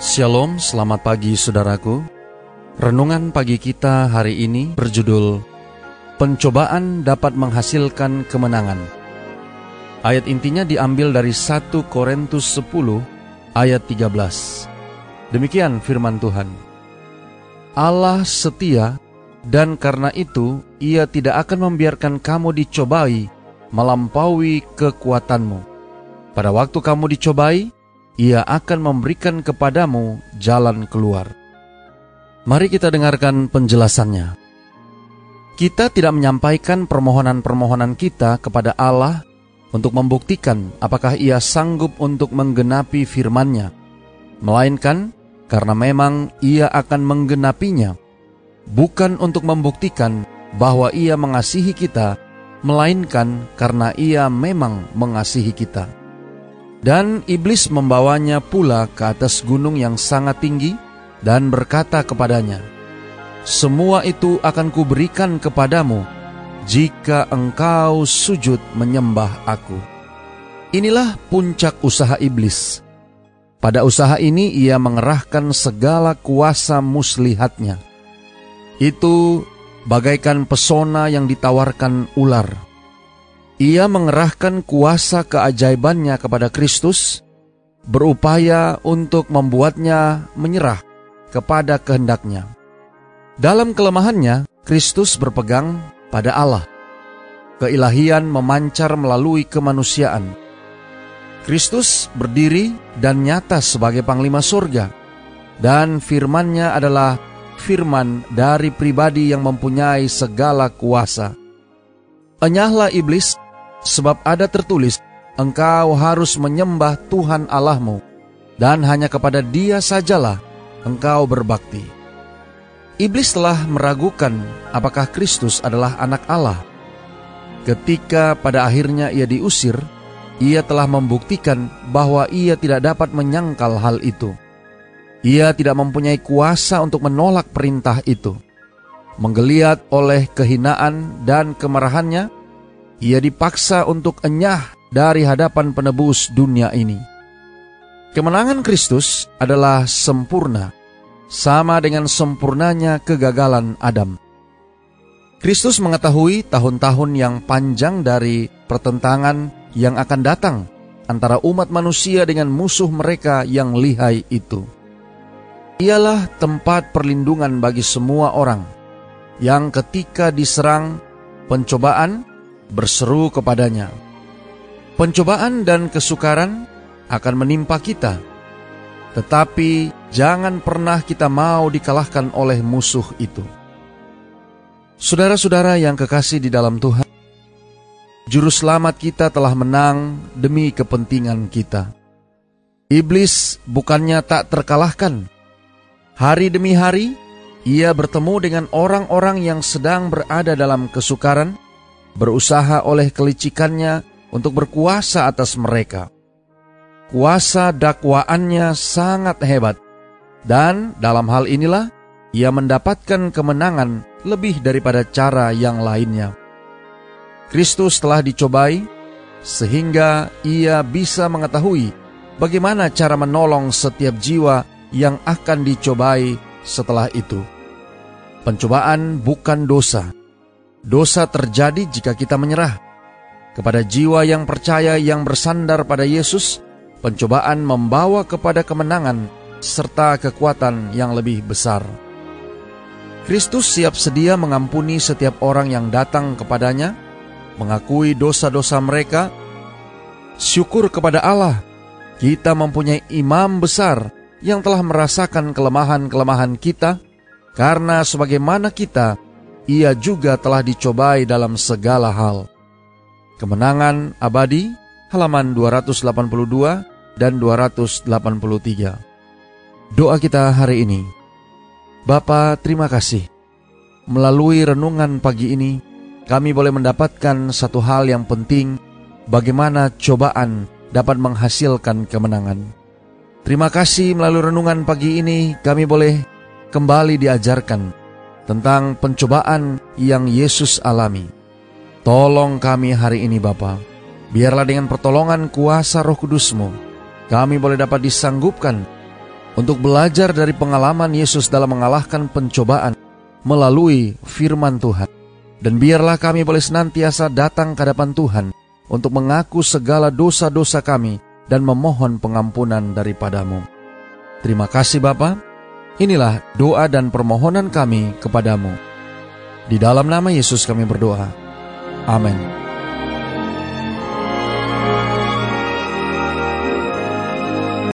Shalom, selamat pagi saudaraku. Renungan pagi kita hari ini berjudul Pencobaan dapat menghasilkan kemenangan. Ayat intinya diambil dari 1 Korintus 10 ayat 13. Demikian firman Tuhan. Allah setia dan karena itu ia tidak akan membiarkan kamu dicobai melampaui kekuatanmu. Pada waktu kamu dicobai, ia akan memberikan kepadamu jalan keluar. Mari kita dengarkan penjelasannya. Kita tidak menyampaikan permohonan-permohonan kita kepada Allah untuk membuktikan apakah ia sanggup untuk menggenapi firman-Nya, melainkan karena memang ia akan menggenapinya, bukan untuk membuktikan bahwa ia mengasihi kita, melainkan karena ia memang mengasihi kita. Dan iblis membawanya pula ke atas gunung yang sangat tinggi dan berkata kepadanya, Semua itu akan kuberikan kepadamu jika engkau sujud menyembah aku. Inilah puncak usaha iblis. Pada usaha ini ia mengerahkan segala kuasa muslihatnya. Itu bagaikan pesona yang ditawarkan ular ia mengerahkan kuasa keajaibannya kepada Kristus, berupaya untuk membuatnya menyerah kepada kehendaknya. Dalam kelemahannya, Kristus berpegang pada Allah. Keilahian memancar melalui kemanusiaan. Kristus berdiri dan nyata sebagai panglima surga, dan firmannya adalah firman dari pribadi yang mempunyai segala kuasa. Enyahlah iblis Sebab ada tertulis, engkau harus menyembah Tuhan Allahmu, dan hanya kepada dia sajalah engkau berbakti. Iblis telah meragukan apakah Kristus adalah anak Allah. Ketika pada akhirnya ia diusir, ia telah membuktikan bahwa ia tidak dapat menyangkal hal itu. Ia tidak mempunyai kuasa untuk menolak perintah itu. Menggeliat oleh kehinaan dan kemarahannya, ia dipaksa untuk enyah dari hadapan penebus dunia ini. Kemenangan Kristus adalah sempurna, sama dengan sempurnanya kegagalan Adam. Kristus mengetahui tahun-tahun yang panjang dari pertentangan yang akan datang antara umat manusia dengan musuh mereka yang lihai itu. Ialah tempat perlindungan bagi semua orang yang ketika diserang pencobaan berseru kepadanya. Pencobaan dan kesukaran akan menimpa kita, tetapi jangan pernah kita mau dikalahkan oleh musuh itu. Saudara-saudara yang kekasih di dalam Tuhan, Juru Selamat kita telah menang demi kepentingan kita. Iblis bukannya tak terkalahkan. Hari demi hari, ia bertemu dengan orang-orang yang sedang berada dalam kesukaran, berusaha oleh kelicikannya untuk berkuasa atas mereka. Kuasa dakwaannya sangat hebat, dan dalam hal inilah ia mendapatkan kemenangan lebih daripada cara yang lainnya. Kristus telah dicobai, sehingga ia bisa mengetahui bagaimana cara menolong setiap jiwa yang akan dicobai setelah itu. Pencobaan bukan dosa, Dosa terjadi jika kita menyerah. Kepada jiwa yang percaya yang bersandar pada Yesus, pencobaan membawa kepada kemenangan serta kekuatan yang lebih besar. Kristus siap sedia mengampuni setiap orang yang datang kepadanya, mengakui dosa-dosa mereka. Syukur kepada Allah, kita mempunyai imam besar yang telah merasakan kelemahan-kelemahan kita, karena sebagaimana kita ia juga telah dicobai dalam segala hal. Kemenangan abadi halaman 282 dan 283. Doa kita hari ini. Bapa, terima kasih. Melalui renungan pagi ini, kami boleh mendapatkan satu hal yang penting, bagaimana cobaan dapat menghasilkan kemenangan. Terima kasih melalui renungan pagi ini kami boleh kembali diajarkan tentang pencobaan yang Yesus alami. Tolong kami hari ini Bapa, biarlah dengan pertolongan kuasa roh kudusmu, kami boleh dapat disanggupkan untuk belajar dari pengalaman Yesus dalam mengalahkan pencobaan melalui firman Tuhan. Dan biarlah kami boleh senantiasa datang ke hadapan Tuhan untuk mengaku segala dosa-dosa kami dan memohon pengampunan daripadamu. Terima kasih Bapa. Inilah doa dan permohonan kami kepadamu. Di dalam nama Yesus kami berdoa. Amin.